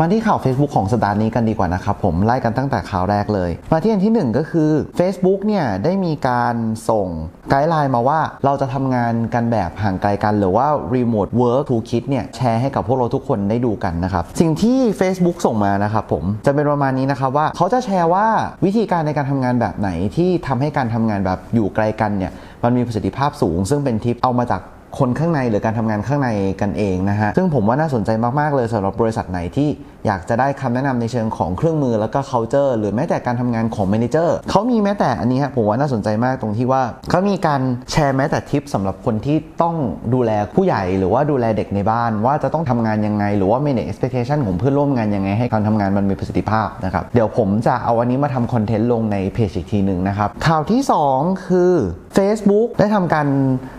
มาที่ข่าว Facebook ของสัปดาห์นี้กันดีกว่านะครับผมไล่กันตั้งแต่ข่าวแรกเลย มาที่อันที่ 1 ก็คือ Facebook เนี่ยได้มีการส่งไกด์ไลน์มาว่าเราจะทำงานกันแบบห่างไกลกัน หรือว่า Remote Work t o o k i t เนี่ยแชร์ให้กับพวกเราทุกคนได้ดูกันนะครับ สิ่งที่ Facebook ส่งมานะครับผมจะเป็นประมาณนี้นะครับว่าเขาจะแชร์ว่าวิธีการในการทำงานแบบไหนที่ทำให้การทำงานแบบอยู่ไกลกันเนี่ยมันมีประสิทธิภาพสูง ซึ่งเป็นทิปเอามาจาก คนข้างในหรือการทำงานข้างในกันเองนะฮะซึ่งผมว่าน่าสนใจมากๆเลยสำหรับบริษัทไหนที่อยากจะได้คำแนะนำในเชิงของเครื่องมือแล้วก็ culture หรือแม้แต่การทำงานของ manager เขามีแม้แต่อันนี้ฮะผมว่าน่าสนใจมากตรงที่ว่าเขามีการแชร์แม้แต่ทิปสำหรับคนที่ต้องดูแลผู้ใหญ่หรือว่าดูแลเด็กในบ้าน ว่าจะต้องทำงานยังไง หรือว่า manage expectation ของเพื่อนร่วมงานยังไงให้การทำงานมันมีประสิทธิภาพนะครับเดี๋ยวผมจะเอาอันนี้มาทำคอนเทนต์ลงในเพจอีกทีหนึ่งนะครับข่าวที่ 2 คือ Facebook ได้ทำการ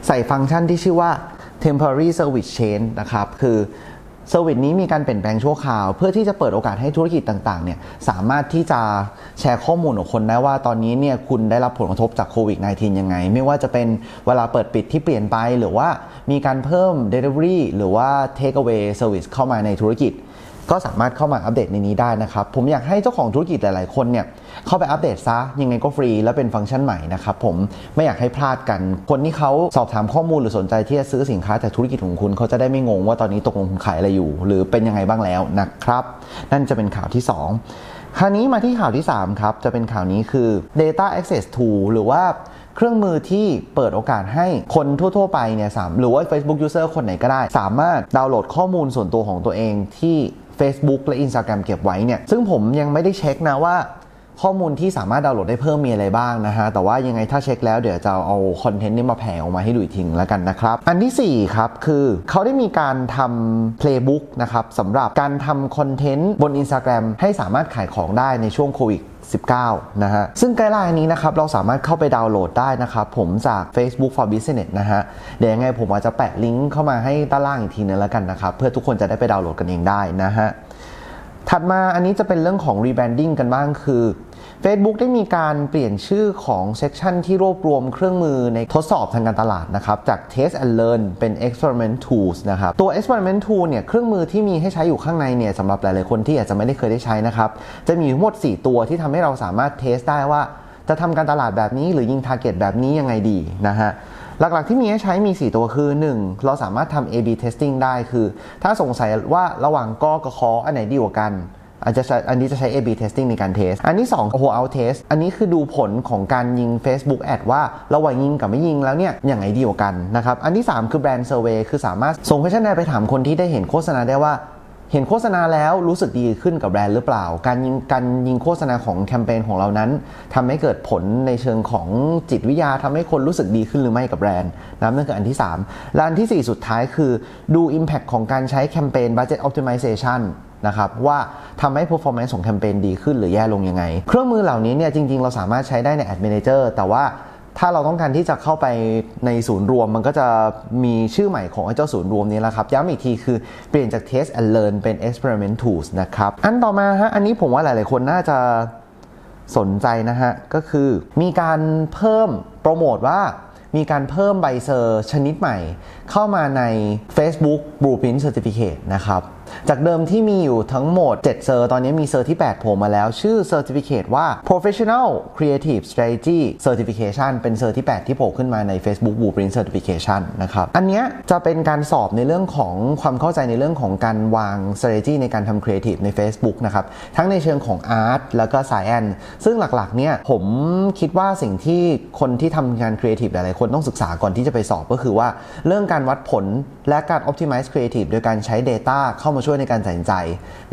ใส่ฟังก์ชันที่ชื่อว่าา temporary service change นะครับ คือเซอร์วิสนี้มีการเปลี่ยนแปลงชั่วคราว เพื่อที่จะเปิดโอกาสให้ธุรกิจต่างๆเนี่ยสามารถที่จะแชร์ข้อมูลของคนได้ว่าตอนนี้เนี่ยคุณได้รับผลกระทบจากโควิด -19 ยังไง ไม่ว่าจะเป็นเวลาเปิดปิดที่เปลี่ยนไป หรือว่ามีการเพิ่ม Delivery หรือว่า Take away Service เข้ามาในธุรกิจ ก็สามารถเข้ามาอัปเดตในนี้ได้นะครับ ผมอยากให้เจ้าของธุรกิจหลายๆคนเนี่ยเข้าไปอัปเดตซะยังไงก็ฟรี และเป็นฟังก์ชันใหม่นะครับผมไม่อยากให้พลาดกัน คนที่เขาสอบถามข้อมูลหรือสนใจที่จะซื้อสินค้าจากธุรกิจของคุณ เขาจะได้ไม่งงว่าตอนนี้ตกลงคุณขายอะไรอยู่ หรือเป็นยังไงบ้างแล้วนะครับ นั่นจะเป็นข่าวที่ 2 คราวนี้มาที่ข่าวที่ 3 ครับ จะเป็นข่าวนี้คือ data access tool หรือว่าเครื่องมือที่เปิดโอกาสให้คนทั่ว ๆ ไปเนี่ยสามหรือว่า Facebook user คนไหนก็ได้ สามารถดาวน์โหลดข้อมูลส่วนตัวของตัวเองที่ Facebook และ Instagram เก็บไว้เนี่ยซึ่งผมยังไม่ได้เช็คนะว่าข้อมูลที่สามารถดาวน์โหลดได้เพิ่มมีอะไรบ้างนะฮะ แต่ว่ายังไงถ้าเช็คแล้วเดี๋ยวจะเอาคอนเทนต์นี้มาแผ่ออกมาให้ดูอีกทีแล้วกันนะครับ อันที่ 4 ครับ คือเขาได้มีการทำ playbook นะครับสำหรับการทำคอนเทนต์บน Instagram ให้สามารถขายของได้ในช่วงโควิด 19 นะฮะ ซึ่งไกด์ไลน์นี้นะครับ เราสามารถเข้าไปดาวน์โหลดได้นะครับ ผมจาก Facebook for Business นะฮะ เดี๋ยวยังไงผมอาจจะแปะลิงก์เข้ามาให้ด้านล่างอีกทีนึงแล้วกันนะครับ เพื่อทุกคนจะได้ไปดาวน์โหลดกันเองได้นะฮะ ถัดมาอันนี้จะเป็นเรื่องของ rebranding กันบ้างคือ Facebook ได้มีการเปลี่ยนชื่อของ section ที่รวบรวมเครื่องมือในทดสอบทางการตลาดนะครับ จาก Test and Learn เป็น Experiment Tools นะครับ ตัว Experiment Tool เนี่ยเครื่องมือที่มีให้ใช้อยู่ข้างในเนี่ยสำหรับหลายๆคนที่อาจจะไม่ได้เคยได้ใช้นะครับ จะมีทั้งหมด 4 ตัวที่ทำให้เราสามารถ test ได้ว่าจะทำการตลาดแบบนี้หรือยิง Target แบบนี้ยังไงดีนะฮะ หลักๆที่มีให้ใช้มี 4 ตัวคือ 1. เราสามารถทำ A/B testing ได้คือ ถ้าสงสัยว่าระหว่างกอกับคออันไหนดีกว่ากันอาจจะอันนี้จะใช้ A/B testing ในการเทส อันที่2 whole out test อันนี้คือดูผลของการยิง Facebook ad ว่าระหว่างยิงกับไม่ยิงแล้วเนี่ยอย่างไรดีกว่ากันนะครับ อันที่ 3 คือ brand survey คือสามารถส่ง questionnaire ไปถามคนที่ได้เห็นโฆษณาได้ว่า เห็นโฆษณาแล้วรู้สึกดีขึ้นกับแบรนด์หรือเปล่า การยิงการยิงโฆษณาของแคมเปญของเรานั้นทำให้เกิดผลในเชิงของจิตวิทยาทำให้คนรู้สึกดีขึ้นหรือไม่กับแบรนด์นะนั่นคืออันที่ 3 และอันที่ 4 สุดท้ายคือดู Impact ของการใช้แคมเปญ Budget Optimization นะครับว่าทำให้ performance ของแคมเปญดีขึ้นหรือแย่ลงยังไง เครื่องมือเหล่านี้เนี่ยจริงๆ เราสามารถใช้ได้ใน Ad Manager แต่ว่า ถ้าเราต้องการที่จะเข้าไปในศูนย์รวม มันก็จะมีชื่อใหม่ของไอ้เจ้าศูนย์รวมนี้แล้วครับ ย้ำอีกทีคือเปลี่ยนจาก Test and Learn เป็น Experiment Tools นะครับ อันต่อมาฮะ อันนี้ผมว่าหลาย ๆ คนน่าจะสนใจนะฮะ ก็คือมีการเพิ่มโปรโมทว่ามีการเพิ่มใบ cer ชนิดใหม่ เข้ามาใน Facebook Blueprint Certificate นะครับ จากเดิมที่มีอยู่ทั้งหมด 7 cer ตอนนี้มี cer ที่ 8 โผล่มาแล้ว ชื่อ Certificate ว่า Professional Creative Strategy Certification เป็น cer ที่ 8 ที่โผล่ขึ้นมาใน Facebook Blueprint Certification นะครับ อันนี้จะเป็นการสอบในเรื่องของความเข้าใจในเรื่องของการวาง strategy ในการทำ creative ใน Facebook นะครับ ทั้งในเชิงของ art แล้วก็ science ซึ่งหลักๆ เนี่ยผมคิดว่าสิ่งที่คนที่ทำงาน creative หลายๆ คนต้องศึกษาก่อนที่จะไปสอบก็คือว่าเรื่องการวัดผลและการ optimize creative โดยการใช้ data เข้ามาช่วยในการตัดสินใจ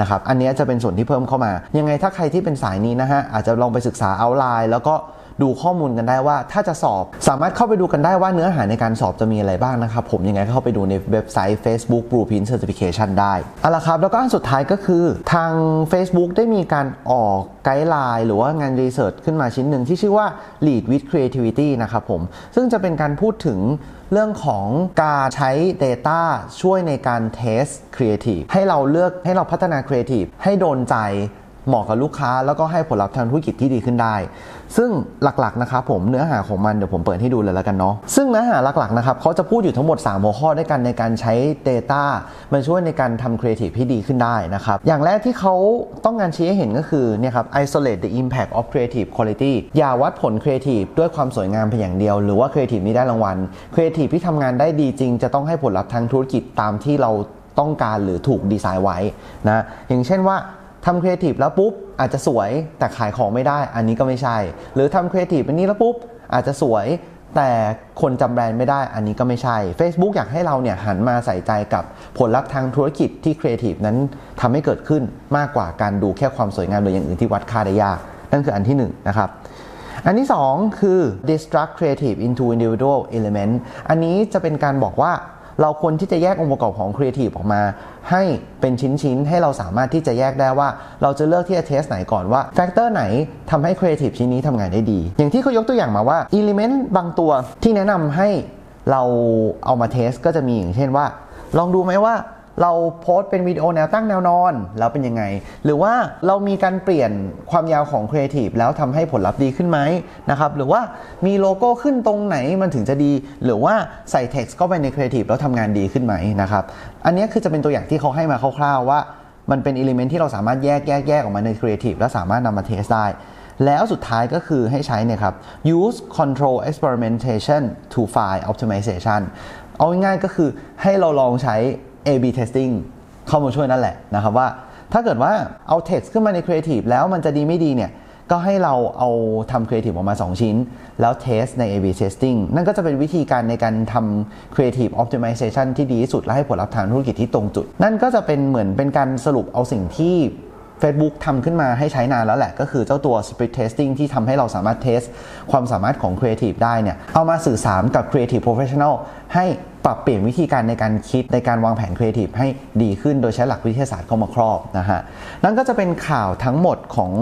นะครับ อันนี้จะเป็นส่วนที่เพิ่มเข้ามา ยังไงถ้าใครที่เป็นสายนี้นะฮะอาจจะลองไปศึกษาเอาไลน์แล้วก็ ดูข้อมูลกันได้ว่าถ้าจะสอบ สามารถเข้าไปดูกันได้ว่าเนื้อหาในการสอบจะมีอะไรบ้างนะครับผมยังไงก็เข้าไปดูในเว็บไซต์ Facebook Blueprint Certification ได้เอาละครับ แล้วก็อันสุดท้ายก็คือทาง Facebook ได้มีการออกไกด์ไลน์หรือว่างานรีเสิร์ชขึ้นมาชิ้นหนึ่งที่ชื่อว่า Lead with Creativity นะครับผมซึ่งจะเป็นการพูดถึงเรื่องของการใช้ Data ช่วยในการ test Creative ให้เราเลือกให้เราพัฒนา Creative ให้โดนใจ เหมาะกับลูกค้าแล้วก็ให้ผลลัพธ์ทางธุรกิจที่ดีขึ้นได้ ซึ่งหลักๆนะครับผมเนื้อหาของมันเดี๋ยวผมเปิดให้ดูเลยแล้วกันเนาะซึ่งเนื้อหาหลักๆนะครับเขาจะพูดอยู่ทั้งหมด 3 หัวข้อด้วยกันในการใช้ Data มันช่วยในการทำครีเอทีฟที่ดีขึ้นได้นะครับอย่างแรกที่เขาต้องการชี้ให้เห็นก็คือเนี่ยครับ isolate the impact of creative quality อย่าวัดผลครีเอทีฟด้วยความสวยงามเพียงอย่างเดียว หรือว่าครีเอทีฟนี้ได้รางวัลครีเอทีฟที่ทำงานได้ดีจริง จะต้องให้ผลลัพธ์ทางธุรกิจตามที่เราต้องการหรือถูกดีไซน์ไว้นะอย่างเช่นว่า ทำครีเอทีฟแล้วปุ๊บอาจจะสวยแต่ขายของไม่ได้ อันนี้ก็ไม่ใช่ หรือทำครีเอทีฟอันนี้แล้วปุ๊บอาจจะสวยแต่คนจำแบรนด์ไม่ได้ อันนี้ก็ไม่ใช่ Facebook อยากให้เราเนี่ยหันมาใส่ใจกับผลลัพธ์ทางธุรกิจที่ครีเอทีฟนั้นทำให้เกิดขึ้นมากกว่าการดูแค่ความสวยงามหรืออย่างอื่นที่วัดค่าได้ยาก นั่นคืออันที่1นนะครับอันที่ 2 คือ deconstruct creative into individual element อันนี้จะเป็นการบอกว่า เราควรที่จะแยกองค์ประกอบของครีเอทีฟออกมา ให้เป็นชิ้นๆ ให้เราสามารถที่จะแยกได้ว่า เราจะเลือกที่จะ test ไหนก่อนว่า factor ไหนทำให้ครีเอทีฟชิ้นนี้ทำงานได้ดี อย่างที่เขายกตัวอย่างมาว่า element บางตัวที่แนะนำให้เราเอามา test ก็จะมีอย่างเช่นว่า ลองดูไหมว่า เราโพสต์เป็นวิดีโอแนวตั้งแนวนอนแล้วเป็นยังไง หรือว่าเรามีการเปลี่ยนความยาวของครีเอทีฟแล้วทำให้ผลลัพธ์ดีขึ้นไหมนะครับหรือว่ามีโลโก้ขึ้นตรงไหนมันถึงจะดี หรือว่าใส่เท็กซ์เข้าไปในครีเอทีฟแล้วทำงานดีขึ้นไหมนะครับอันนี้คือจะเป็นตัวอย่างที่เขาให้มาคร่าวๆว่า มันเป็น element ที่เราสามารถแยกแยกแยกออกมาในครีเอทีฟแล้วสามารถนำมา test ได้แล้วสุดท้ายก็คือให้ใช้เนี่ยครับ use control experimentation to drive optimization เอาง่ายๆก็คือให้เราลองใช้ A/B testing เข้ามาช่วยนั่นแหละนะครับว่า ถ้าเกิดว่าเอา text ขึ้นมาใน creative แล้วมันจะดีไม่ดีเนี่ยก็ให้เราเอาทำ creative ออกมา 2 ชิ้น แล้ว test ใน A/B testing นั่นก็จะเป็นวิธีการในการทำ creative optimization ที่ดีที่สุดและให้ผลลัพธ์ทางธุรกิจที่ตรงจุด นั่นก็จะเป็นเหมือนเป็นการสรุปเอาสิ่งที่ Facebook ทำขึ้นมาให้ใช้นานแล้วแหละ ก็คือเจ้าตัว Split Testing ที่ทำให้เราสามารถเทสความสามารถของ Creative ได้เนี่ย เอามาสื่อสารกับ Creative Professional ให้ปรับเปลี่ยนวิธีการในการคิดในการวางแผน Creative ให้ดีขึ้นโดยใช้หลักวิทยาศาสตร์เข้ามาครอบนะฮะ นั่นก็จะเป็นข่าวทั้งหมดของ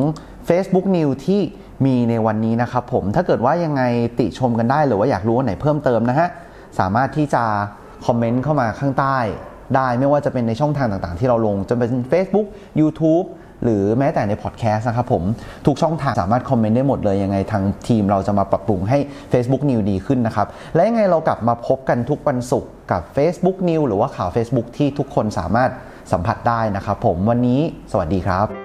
Facebook News ที่มีในวันนี้นะครับผม ถ้าเกิดว่ายังไงติชมกันได้หรือว่าอยากรู้อันไหนเพิ่มเติมนะฮะ สามารถที่จะคอมเมนต์เข้ามาข้างใต้ ได้ไม่ว่าจะเป็นในช่องทางต่างๆ ที่เราลงจะเป็น Facebook YouTube หรือแม้แต่ในพอดแคสต์นะครับผม ทุกช่องทางสามารถคอมเมนต์ได้หมดเลย ยังไงทางทีมเราจะมาปรับปรุงให้ Facebook New ดีขึ้นนะครับ และยังไงเรากลับมาพบกันทุกวันศุกร์กับ Facebook New หรือว่าข่าว Facebook ที่ทุกคนสามารถสัมผัสได้นะครับผมวันนี้สวัสดีครับ